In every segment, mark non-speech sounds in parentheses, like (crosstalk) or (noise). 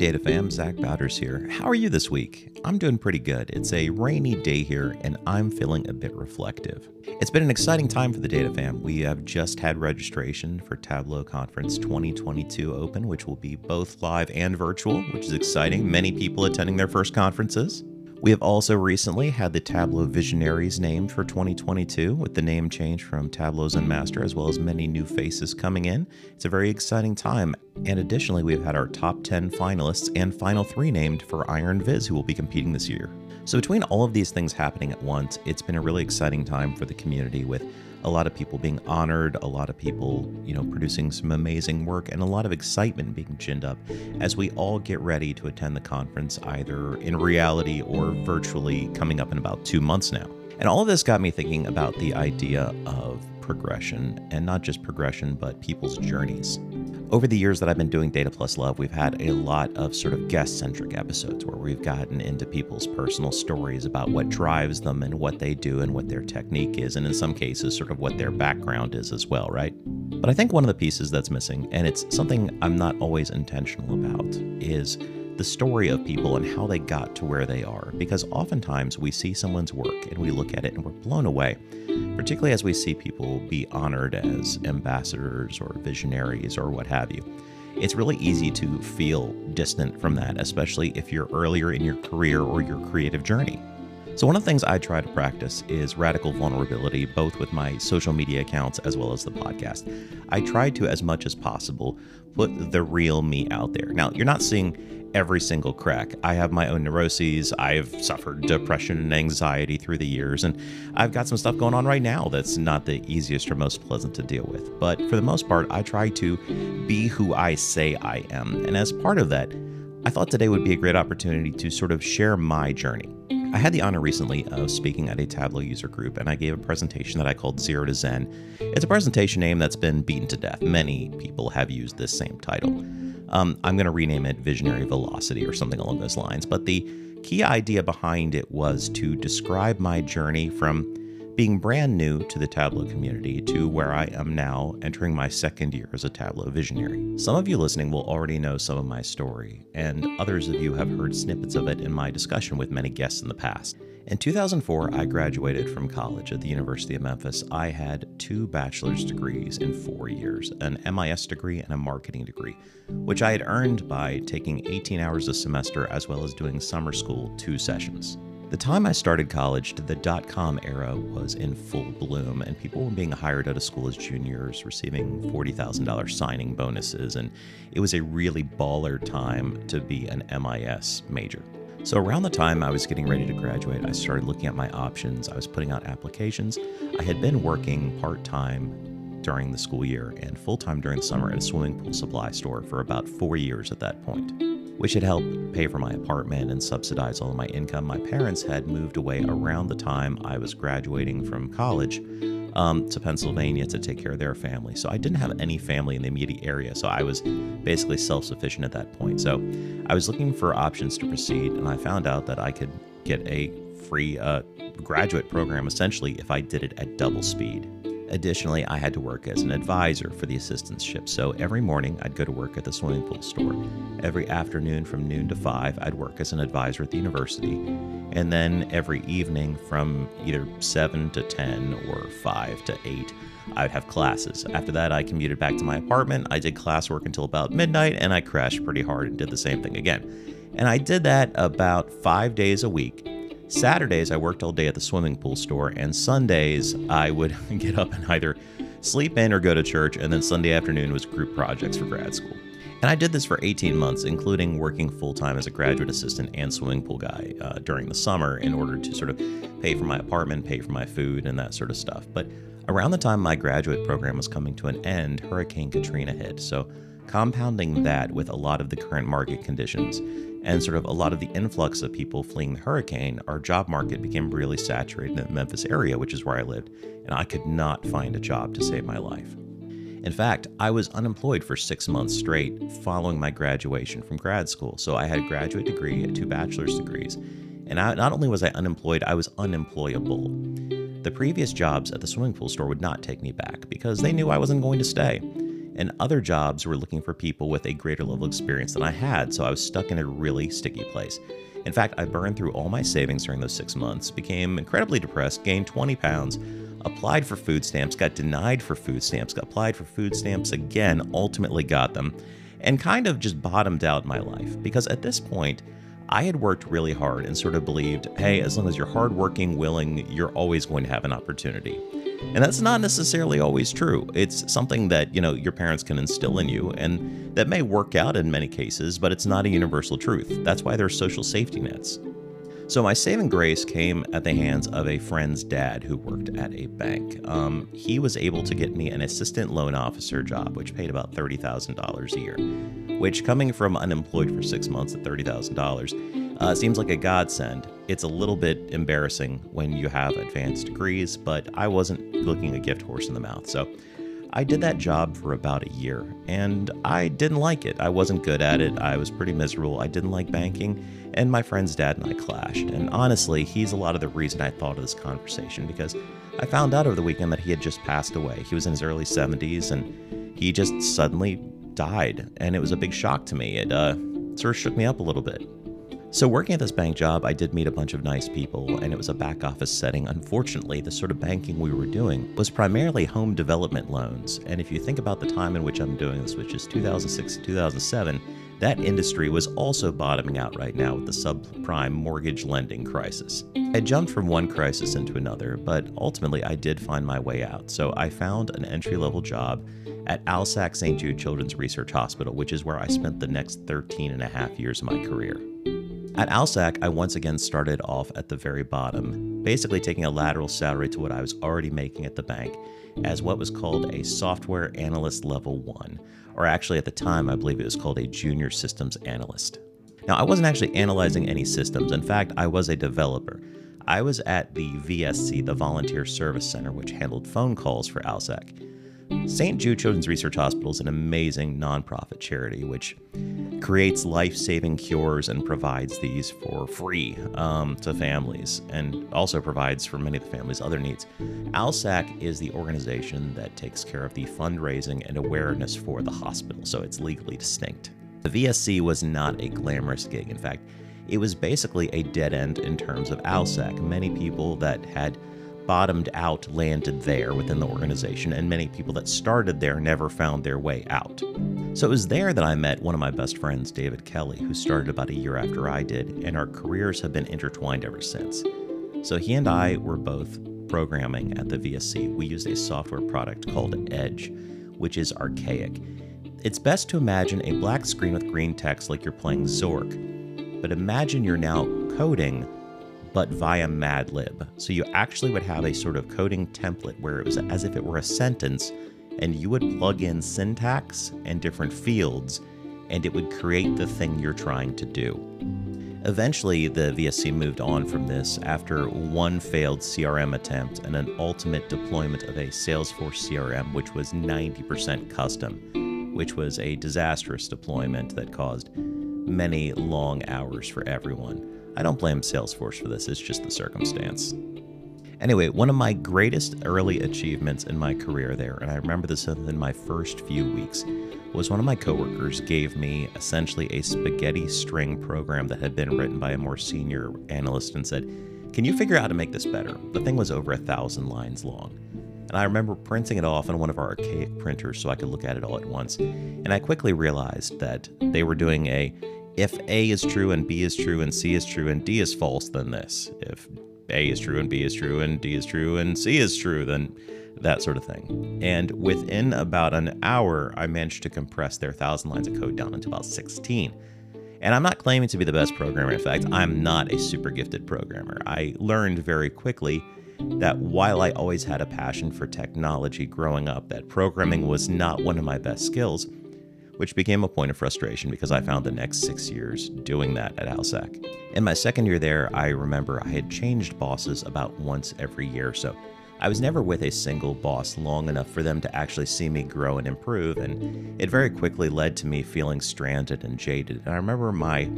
Data Fam, Zach Bowders here. How are you this week? I'm doing pretty good. It's a rainy day here, and I'm feeling a bit reflective. It's been an exciting time for the Data Fam. We have just had registration for Tableau Conference 2022 open, which will be both live and virtual, which is exciting. Many people attending their first conferences. We have also recently had the Tableau Visionaries named for 2022, with the name change from Tableau Zen Master, as well as many new faces coming in. It's a very exciting time. And additionally, we've had our top 10 finalists and final three named for Iron Viz, who will be competing this year. So, between all of these things happening at once, it's been a really exciting time for the community with a lot of people being honored, a lot of people, you know, producing some amazing work, and a lot of excitement being ginned up as we all get ready to attend the conference either in reality or virtually coming up in about two months now. And all of this got me thinking about the idea of progression, and not just progression, but people's journeys. Over the years that I've been doing Data Plus Love, we've had a lot of sort of guest centric episodes where we've gotten into people's personal stories about what drives them and what they do and what their technique is, and in some cases, sort of what their background is as well, right? But I think one of the pieces that's missing, and it's something I'm not always intentional about, is the story of people and how they got to where they are. Because oftentimes we see someone's work and we look at it and we're blown away, particularly as we see people be honored as ambassadors or visionaries or what have you. It's really easy to feel distant from that, especially if you're earlier in your career or your creative journey. So, one of the things I try to practice is radical vulnerability, both with my social media accounts as well as the podcast. I try to, as much as possible, put the real me out there. Now, you're not seeing every single crack. I have my own neuroses. I've suffered depression and anxiety through the years, and I've got some stuff going on right now that's not the easiest or most pleasant to deal with. But for the most part, I try to be who I say I am. And as part of that, I thought today would be a great opportunity to sort of share my journey. I had the honor recently of speaking at a Tableau user group, and I gave a presentation that I called Zero to Zen. It's a presentation name that's been beaten to death. Many people have used this same title. Um, I'm going to rename it Visionary Velocity or something along those lines. But the key idea behind it was to describe my journey from being brand new to the Tableau community to where I am now, entering my second year as a Tableau visionary. Some of you listening will already know some of my story, and others of you have heard snippets of it in my discussion with many guests in the past. In 2004, I graduated from college at the University of Memphis. I had two bachelor's degrees in four years an MIS degree and a marketing degree, which I had earned by taking 18 hours a semester as well as doing summer school two sessions. The time I started college, the dot com era was in full bloom, and people were being hired out of school as juniors, receiving $40,000 signing bonuses, and it was a really baller time to be an MIS major. So, around the time I was getting ready to graduate, I started looking at my options. I was putting out applications. I had been working part time during the school year and full time during the summer at a swimming pool supply store for about four years at that point, which had helped pay for my apartment and subsidize all of my income. My parents had moved away around the time I was graduating from college um, to Pennsylvania to take care of their family. So I didn't have any family in the immediate area. So I was basically self sufficient at that point. So I was looking for options to proceed, and I found out that I could get a free uh, graduate program essentially if I did it at double speed. Additionally, I had to work as an advisor for the assistantship. So every morning I'd go to work at the swimming pool store. Every afternoon from noon to 5, I'd work as an advisor at the university. And then every evening from either 7 to 10 or 5 to 8, I would have classes. After that, I commuted back to my apartment. I did classwork until about midnight and I crashed pretty hard and did the same thing again. And I did that about five days a week Saturdays, I worked all day at the swimming pool store, and Sundays, I would (laughs) get up and either sleep in or go to church, and then Sunday afternoon was group projects for grad school. And I did this for 18 months, including working full time as a graduate assistant and swimming pool guy uh, during the summer in order to sort of pay for my apartment, pay for my food, and that sort of stuff. But around the time my graduate program was coming to an end, Hurricane Katrina hit. So, compounding that with a lot of the current market conditions, and sort of a lot of the influx of people fleeing the hurricane, our job market became really saturated in the Memphis area, which is where I lived, and I could not find a job to save my life. In fact, I was unemployed for six months straight following my graduation from grad school. So I had a graduate degree two bachelor's degrees. And I, not only was I unemployed, I was unemployable. The previous jobs at the swimming pool store would not take me back because they knew I wasn't going to stay. And other jobs were looking for people with a greater level of experience than I had, so I was stuck in a really sticky place. In fact, I burned through all my savings during those six months, became incredibly depressed, gained 20 pounds, applied for food stamps, got denied for food stamps, got applied for food stamps again, ultimately got them, and kind of just bottomed out my life. Because at this point, I had worked really hard and sort of believed, hey, as long as you're hardworking, willing, you're always going to have an opportunity. And that's not necessarily always true. It's something that, you know, your parents can instill in you and that may work out in many cases, but it's not a universal truth. That's why there's social safety nets. So my saving grace came at the hands of a friend's dad who worked at a bank. Um, he was able to get me an assistant loan officer job, which paid about thirty thousand dollars a year. Which, coming from unemployed for six months at thirty thousand uh, seems like a godsend. It's a little bit embarrassing when you have advanced degrees, but I wasn't looking a gift horse in the mouth. So I did that job for about a year, and I didn't like it. I wasn't good at it. I was pretty miserable. I didn't like banking, and my friend's dad and I clashed. And honestly, he's a lot of the reason I thought of this conversation because I found out over the weekend that he had just passed away. He was in his early 70s, and he just suddenly died, and it was a big shock to me. It uh, sort of shook me up a little bit. So, working at this bank job, I did meet a bunch of nice people, and it was a back office setting. Unfortunately, the sort of banking we were doing was primarily home development loans. And if you think about the time in which I'm doing this, which is 2006 to 2007, that industry was also bottoming out right now with the subprime mortgage lending crisis. I jumped from one crisis into another, but ultimately I did find my way out. So I found an entry level job at ALSAC St. Jude Children's Research Hospital, which is where I spent the next 13 and a half years of my career. At ALSAC, I once again started off at the very bottom, basically taking a lateral salary to what I was already making at the bank as what was called a software analyst level one, or actually at the time, I believe it was called a junior systems analyst. Now, I wasn't actually analyzing any systems. In fact, I was a developer. I was at the VSC, the Volunteer Service Center, which handled phone calls for ALSAC. St. Jude Children's Research Hospital is an amazing nonprofit charity which creates life saving cures and provides these for free um, to families and also provides for many of the families' other needs. ALSAC is the organization that takes care of the fundraising and awareness for the hospital, so it's legally distinct. The VSC was not a glamorous gig. In fact, it was basically a dead end in terms of ALSAC. Many people that had bottomed out landed there within the organization, and many people that started there never found their way out. So it was there that I met one of my best friends, David Kelly, who started about a year after I did, and our careers have been intertwined ever since. So he and I were both programming at the VSC. We used a software product called Edge, which is archaic. It's best to imagine a black screen with green text like you're playing Zork, but imagine you're now coding but via Madlib. So you actually would have a sort of coding template where it was as if it were a sentence, and you would plug in syntax and different fields, and it would create the thing you're trying to do. Eventually, the VSC moved on from this after one failed CRM attempt and an ultimate deployment of a Salesforce CRM, which was 90% custom, which was a disastrous deployment that caused many long hours for everyone. I don't blame Salesforce for this, it's just the circumstance. Anyway, one of my greatest early achievements in my career there, and I remember this in my first few weeks, was one of my coworkers gave me essentially a spaghetti string program that had been written by a more senior analyst and said, Can you figure out how to make this better? The thing was over a thousand lines long. And I remember printing it off on one of our archaic printers so I could look at it all at once. And I quickly realized that they were doing a if A is true and B is true and C is true and D is false, then this. If A is true and B is true and D is true and C is true, then that sort of thing. And within about an hour, I managed to compress their thousand lines of code down into about 16. And I'm not claiming to be the best programmer. In fact, I'm not a super gifted programmer. I learned very quickly that while I always had a passion for technology growing up, that programming was not one of my best skills which became a point of frustration because I found the next six years doing that at ALSAC. In my second year there, I remember I had changed bosses about once every year, so I was never with a single boss long enough for them to actually see me grow and improve, and it very quickly led to me feeling stranded and jaded. And I remember my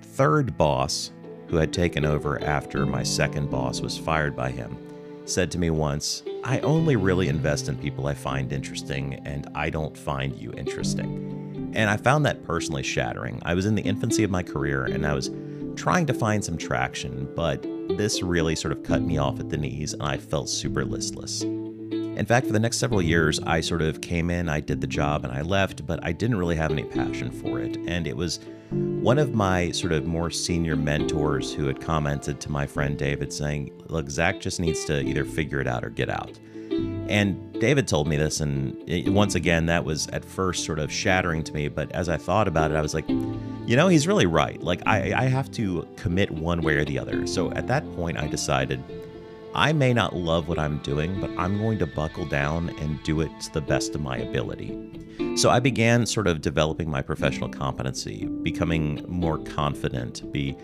third boss, who had taken over after my second boss was fired by him, said to me once, I only really invest in people I find interesting, and I don't find you interesting. And I found that personally shattering. I was in the infancy of my career and I was trying to find some traction, but this really sort of cut me off at the knees and I felt super listless. In fact, for the next several years, I sort of came in, I did the job, and I left, but I didn't really have any passion for it. And it was one of my sort of more senior mentors who had commented to my friend David saying, Look, Zach just needs to either figure it out or get out. And David told me this, and it, once again, that was at first sort of shattering to me. But as I thought about it, I was like, you know, he's really right. Like, I, I have to commit one way or the other. So at that point, I decided I may not love what I'm doing, but I'm going to buckle down and do it to the best of my ability. So I began sort of developing my professional competency, becoming more confident, be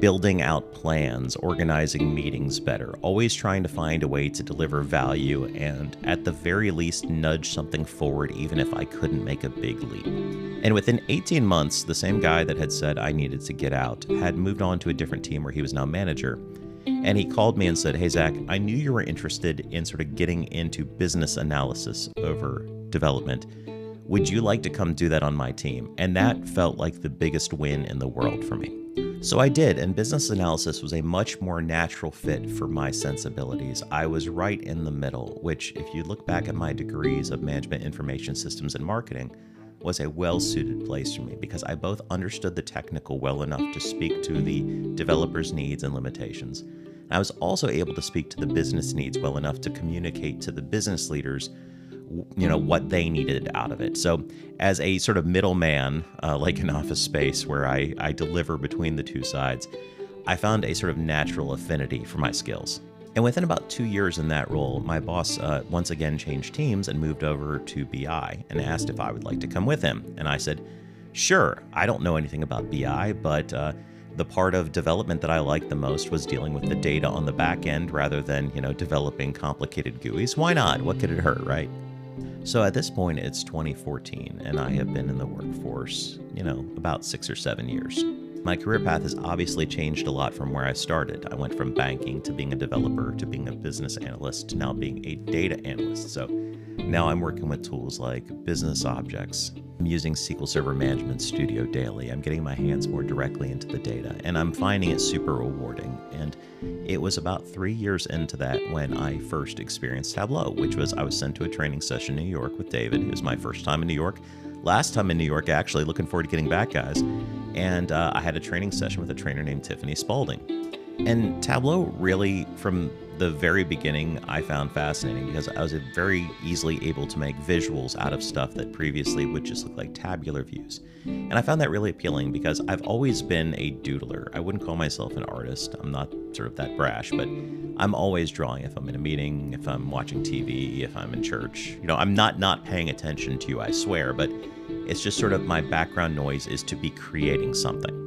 building out plans, organizing meetings better, always trying to find a way to deliver value and at the very least nudge something forward even if I couldn't make a big leap. And within 18 months, the same guy that had said I needed to get out had moved on to a different team where he was now manager and he called me and said, Hey, Zach, I knew you were interested in sort of getting into business analysis over development. Would you like to come do that on my team? And that felt like the biggest win in the world for me. So I did, and business analysis was a much more natural fit for my sensibilities. I was right in the middle, which, if you look back at my degrees of management information systems and marketing, was a well suited place for me because I both understood the technical well enough to speak to the developer's needs and limitations. I was also able to speak to the business needs well enough to communicate to the business leaders you know what they needed out of it so as a sort of middleman uh, like an office space where I, I deliver between the two sides i found a sort of natural affinity for my skills and within about two years in that role, my boss uh, once again changed teams and moved over to BI and asked if I would like to come with him. And I said, sure, I don't know anything about BI, but uh, the part of development that I liked the most was dealing with the data on the back end rather than, you know, developing complicated GUIs. Why not? What could it hurt, right? So at this point, it's 2014, and I have been in the workforce, you know, about six or seven years. My career path has obviously changed a lot from where I started. I went from banking to being a developer to being a business analyst to now being a data analyst. So now I'm working with tools like business objects. I'm using SQL Server Management Studio daily. I'm getting my hands more directly into the data, and I'm finding it super rewarding. And it was about three years into that when I first experienced Tableau, which was I was sent to a training session in New York with David. It was my first time in New York. Last time in New York, actually, looking forward to getting back, guys and uh, I had a training session with a trainer named Tiffany Spalding. And Tableau really, from the very beginning, I found fascinating because I was very easily able to make visuals out of stuff that previously would just look like tabular views. And I found that really appealing because I've always been a doodler. I wouldn't call myself an artist, I'm not sort of that brash, but I'm always drawing if I'm in a meeting, if I'm watching TV, if I'm in church. You know, I'm not not paying attention to you, I swear, but it's just sort of my background noise is to be creating something.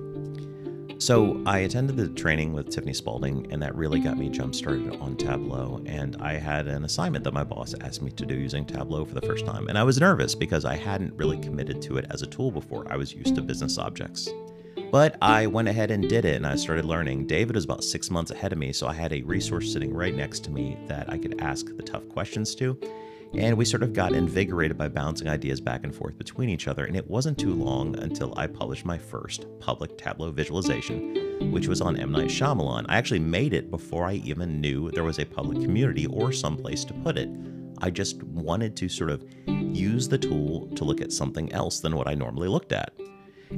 So I attended the training with Tiffany Spalding, and that really got me jump started on Tableau. And I had an assignment that my boss asked me to do using Tableau for the first time. And I was nervous because I hadn't really committed to it as a tool before. I was used to business objects. But I went ahead and did it and I started learning. David was about six months ahead of me, so I had a resource sitting right next to me that I could ask the tough questions to and we sort of got invigorated by bouncing ideas back and forth between each other. And it wasn't too long until I published my first public Tableau visualization, which was on M. Night Shyamalan. I actually made it before I even knew there was a public community or some place to put it. I just wanted to sort of use the tool to look at something else than what I normally looked at.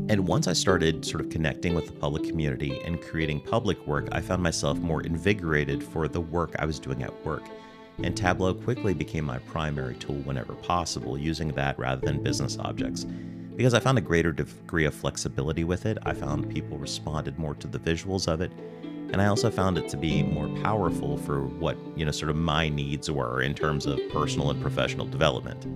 And once I started sort of connecting with the public community and creating public work, I found myself more invigorated for the work I was doing at work and Tableau quickly became my primary tool whenever possible, using that rather than business objects. Because I found a greater degree of flexibility with it, I found people responded more to the visuals of it, and I also found it to be more powerful for what, you know, sort of my needs were in terms of personal and professional development.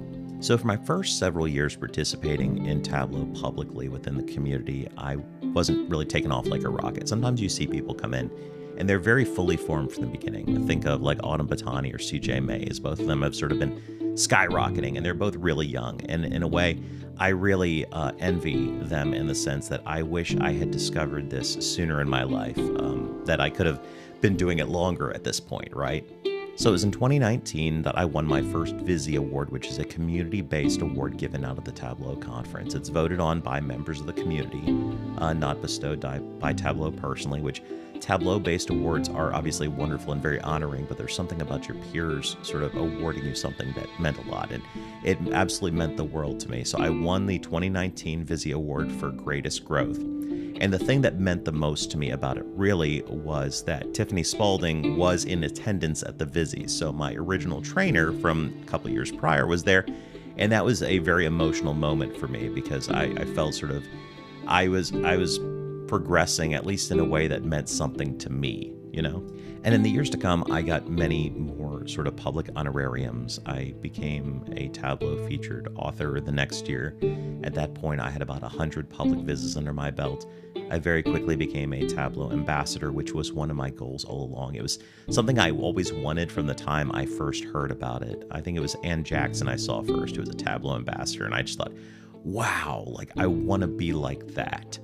So, for my first several years participating in Tableau publicly within the community, I wasn't really taken off like a rocket. Sometimes you see people come in and they're very fully formed from the beginning. Think of like Autumn Battani or CJ Mayes. Both of them have sort of been skyrocketing, and they're both really young. And in a way, I really uh, envy them in the sense that I wish I had discovered this sooner in my life, um, that I could have been doing it longer at this point, right? So it was in 2019 that I won my first Vizzy Award, which is a community based award given out at the Tableau Conference. It's voted on by members of the community, uh, not bestowed by, by Tableau personally, which Tableau based awards are obviously wonderful and very honoring, but there's something about your peers sort of awarding you something that meant a lot. And it absolutely meant the world to me. So I won the 2019 Vizzy Award for Greatest Growth. And the thing that meant the most to me about it really was that Tiffany Spalding was in attendance at the Vizzy. So my original trainer from a couple years prior was there. And that was a very emotional moment for me because I, I felt sort of I was I was progressing at least in a way that meant something to me, you know? And in the years to come, I got many more sort of public honorariums. I became a Tableau featured author the next year. At that point, I had about 100 public vizzes under my belt. I very quickly became a Tableau ambassador, which was one of my goals all along. It was something I always wanted from the time I first heard about it. I think it was Ann Jackson I saw first, who was a Tableau ambassador, and I just thought, wow, like I want to be like that.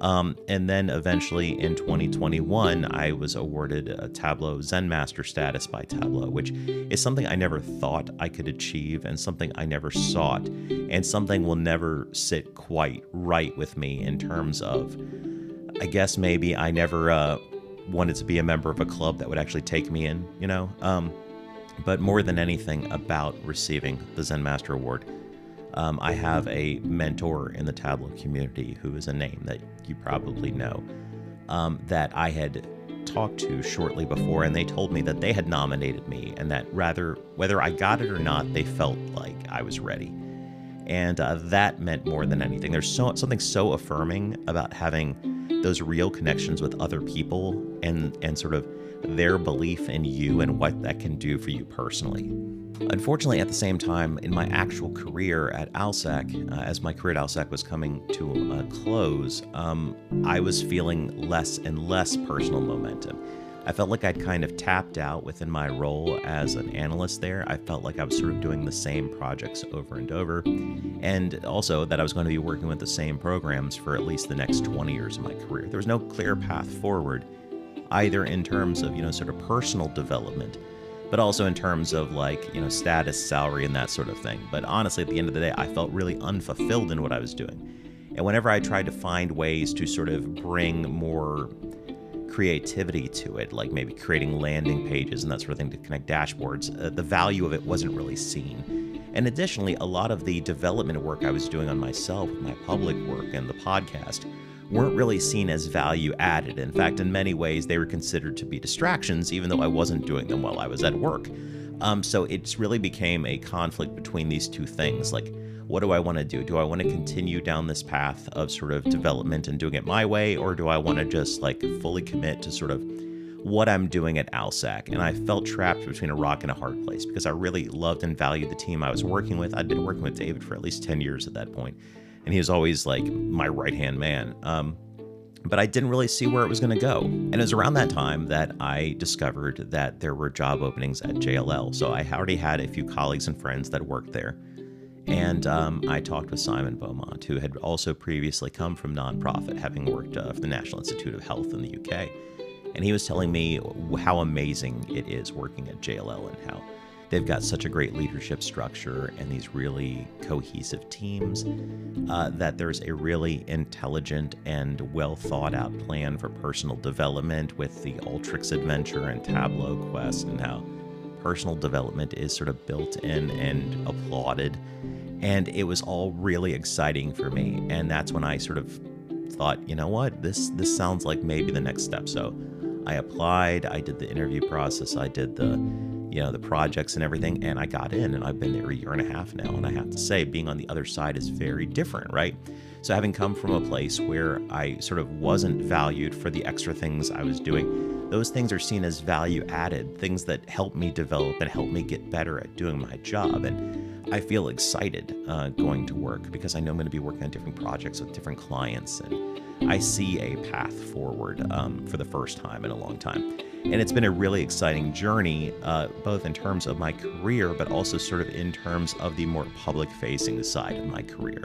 Um, and then eventually in 2021, I was awarded a Tableau Zen Master status by Tableau, which is something I never thought I could achieve and something I never sought, and something will never sit quite right with me in terms of, I guess maybe I never uh, wanted to be a member of a club that would actually take me in, you know? Um, but more than anything about receiving the Zen Master Award um, I have a mentor in the Tableau community who is a name that you probably know um, that I had talked to shortly before, and they told me that they had nominated me, and that rather whether I got it or not, they felt like I was ready, and uh, that meant more than anything. There's so something so affirming about having those real connections with other people, and and sort of their belief in you and what that can do for you personally. Unfortunately, at the same time, in my actual career at ALSAC, uh, as my career at ALSAC was coming to a close, um, I was feeling less and less personal momentum. I felt like I'd kind of tapped out within my role as an analyst there. I felt like I was sort of doing the same projects over and over, and also that I was going to be working with the same programs for at least the next 20 years of my career. There was no clear path forward, either in terms of, you know, sort of personal development but also in terms of like, you know, status, salary, and that sort of thing. But honestly, at the end of the day, I felt really unfulfilled in what I was doing. And whenever I tried to find ways to sort of bring more creativity to it, like maybe creating landing pages and that sort of thing to connect dashboards, uh, the value of it wasn't really seen. And additionally, a lot of the development work I was doing on myself with my public work and the podcast weren't really seen as value added. In fact, in many ways, they were considered to be distractions, even though I wasn't doing them while I was at work. Um, so it really became a conflict between these two things. Like, what do I want to do? Do I want to continue down this path of sort of development and doing it my way, or do I want to just like fully commit to sort of what I'm doing at ALSAC? And I felt trapped between a rock and a hard place because I really loved and valued the team I was working with. I'd been working with David for at least 10 years at that point and he was always like my right hand man. Um, but I didn't really see where it was going to go. And it was around that time that I discovered that there were job openings at JLL. So I already had a few colleagues and friends that worked there. And um, I talked with Simon Beaumont, who had also previously come from nonprofit, having worked uh, for the National Institute of Health in the UK. And he was telling me how amazing it is working at JLL and how They've got such a great leadership structure and these really cohesive teams uh, that there's a really intelligent and well thought out plan for personal development with the Alteryx Adventure and Tableau Quest, and how personal development is sort of built in and applauded. And it was all really exciting for me. And that's when I sort of thought, you know what, this this sounds like maybe the next step. So I applied, I did the interview process, I did the you know the projects and everything and i got in and i've been there a year and a half now and i have to say being on the other side is very different right? So having come from a place where i sort of wasn't valued for the extra things i was doing those things are seen as value added things that help me develop and help me get better at doing my job and I feel excited uh, going to work because I know I'm going to be working on different projects with different clients, and I see a path forward um, for the first time in a long time. And it's been a really exciting journey, uh, both in terms of my career, but also sort of in terms of the more public facing side of my career.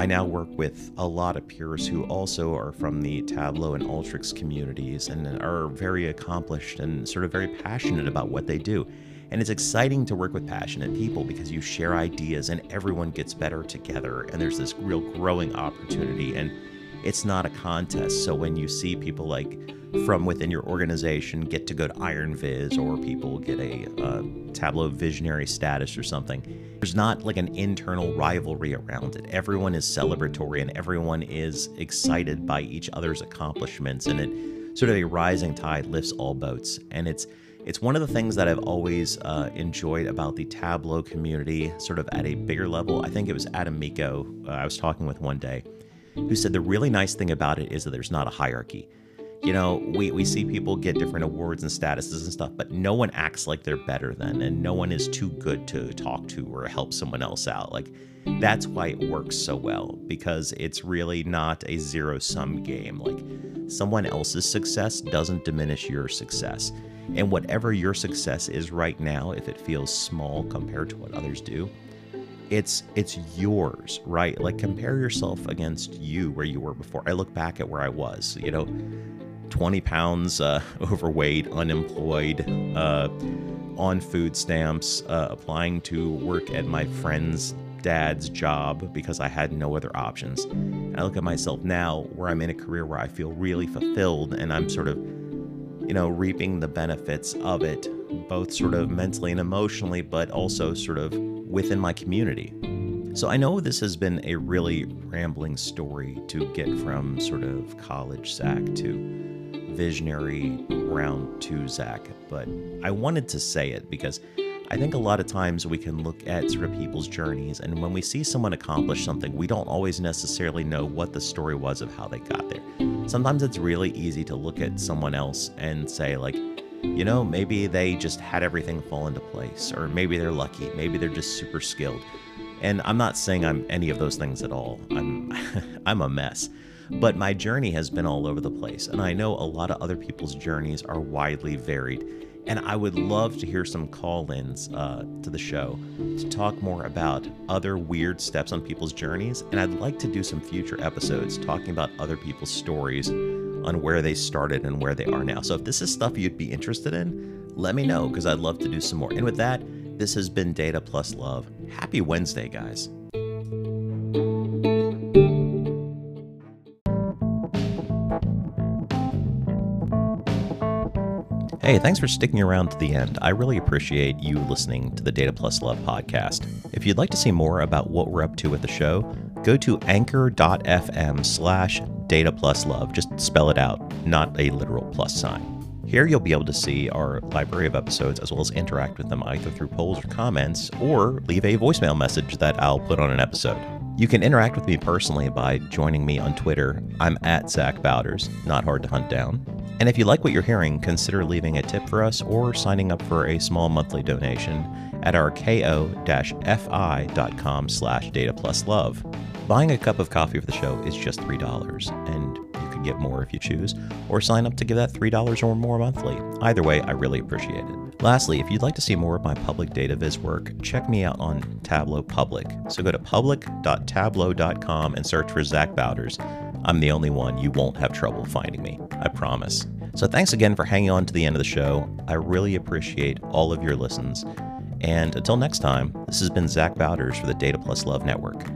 I now work with a lot of peers who also are from the Tableau and Alteryx communities and are very accomplished and sort of very passionate about what they do. And it's exciting to work with passionate people because you share ideas and everyone gets better together. And there's this real growing opportunity. And it's not a contest. So when you see people like from within your organization get to go to Iron Viz or people get a uh, Tableau visionary status or something, there's not like an internal rivalry around it. Everyone is celebratory and everyone is excited by each other's accomplishments. And it sort of a rising tide lifts all boats. And it's it's one of the things that I've always uh, enjoyed about the Tableau community, sort of at a bigger level. I think it was Adam Mico uh, I was talking with one day who said the really nice thing about it is that there's not a hierarchy. You know, we, we see people get different awards and statuses and stuff, but no one acts like they're better than, and no one is too good to talk to or help someone else out. Like, that's why it works so well, because it's really not a zero sum game. Like, someone else's success doesn't diminish your success. And whatever your success is right now, if it feels small compared to what others do, it's it's yours right? Like compare yourself against you where you were before. I look back at where i was you know 20 pounds uh, (laughs) overweight unemployed uh, on food stamps uh, applying to work at my friend's dad's job because i had no other options. I look at myself now where i'm in a career where i feel really fulfilled and i'm sort of you know reaping the benefits of it both sort of mentally and emotionally but also sort of within my community. So I know this has been a really rambling story to get from sort of college Zach to visionary round two Zach, but I wanted to say it because I think a lot of times we can look at sort of people's journeys, and when we see someone accomplish something, we don't always necessarily know what the story was of how they got there. Sometimes it's really easy to look at someone else and say, like, you know, maybe they just had everything fall into place, or maybe they're lucky, maybe they're just super skilled. And I'm not saying I'm any of those things at all. I'm (laughs) I'm a mess. But my journey has been all over the place, and I know a lot of other people's journeys are widely varied. And I would love to hear some call ins uh, to the show to talk more about other weird steps on people's journeys. And I'd like to do some future episodes talking about other people's stories on where they started and where they are now. So if this is stuff you'd be interested in, let me know mm-hmm. because I'd love to do some more. And with that, this has been Data Plus Love. Happy Wednesday, guys. Hey, thanks for sticking around to the end. I really appreciate you listening to the Data Plus Love podcast. If you'd like to see more about what we're up to with the show, go to anchor.fm slash data plus love. Just spell it out, not a literal plus sign. Here you'll be able to see our library of episodes as well as interact with them either through polls or comments or leave a voicemail message that I'll put on an episode. You can interact with me personally by joining me on Twitter. I'm at Zach Bowders, not hard to hunt down. And if you like what you're hearing, consider leaving a tip for us or signing up for a small monthly donation at our ko-fi.com slash data plus love. Buying a cup of coffee for the show is just $3, and you can get more if you choose, or sign up to give that $3 or more monthly. Either way, I really appreciate it. Lastly, if you'd like to see more of my public data viz work, check me out on Tableau Public. So go to public.tableau.com and search for Zach Bowders. I'm the only one. You won't have trouble finding me. I promise. So thanks again for hanging on to the end of the show. I really appreciate all of your listens. And until next time, this has been Zach Bowders for the Data Plus Love Network.